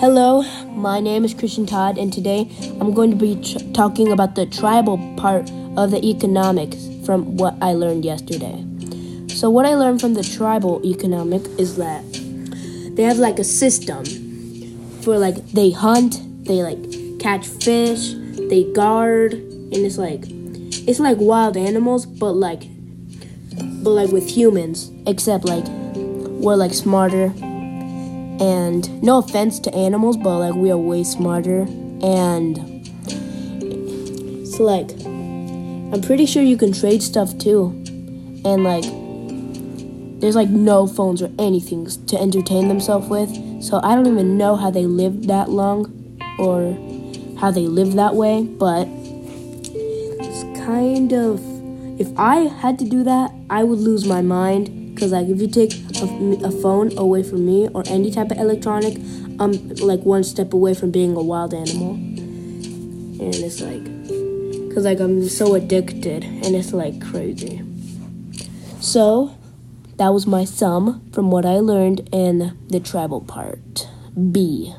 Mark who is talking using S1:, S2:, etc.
S1: Hello, my name is Christian Todd, and today I'm going to be tr- talking about the tribal part of the economics from what I learned yesterday. So, what I learned from the tribal economic is that they have like a system for like they hunt, they like catch fish, they guard, and it's like it's like wild animals, but like but like with humans, except like we're like smarter and no offense to animals, but like we are way smarter. And so like I'm pretty sure you can trade stuff too. And like there's like no phones or anything to entertain themselves with. So I don't even know how they lived that long or how they live that way, but it's kind of if I had to do that, I would lose my mind because like if you take a, a, phone away from me or any type of electronic, I'm like one step away from being a wild animal. And it's like, cause like I'm so addicted, and it's like crazy. So, that was my sum from what I learned in the travel part. B.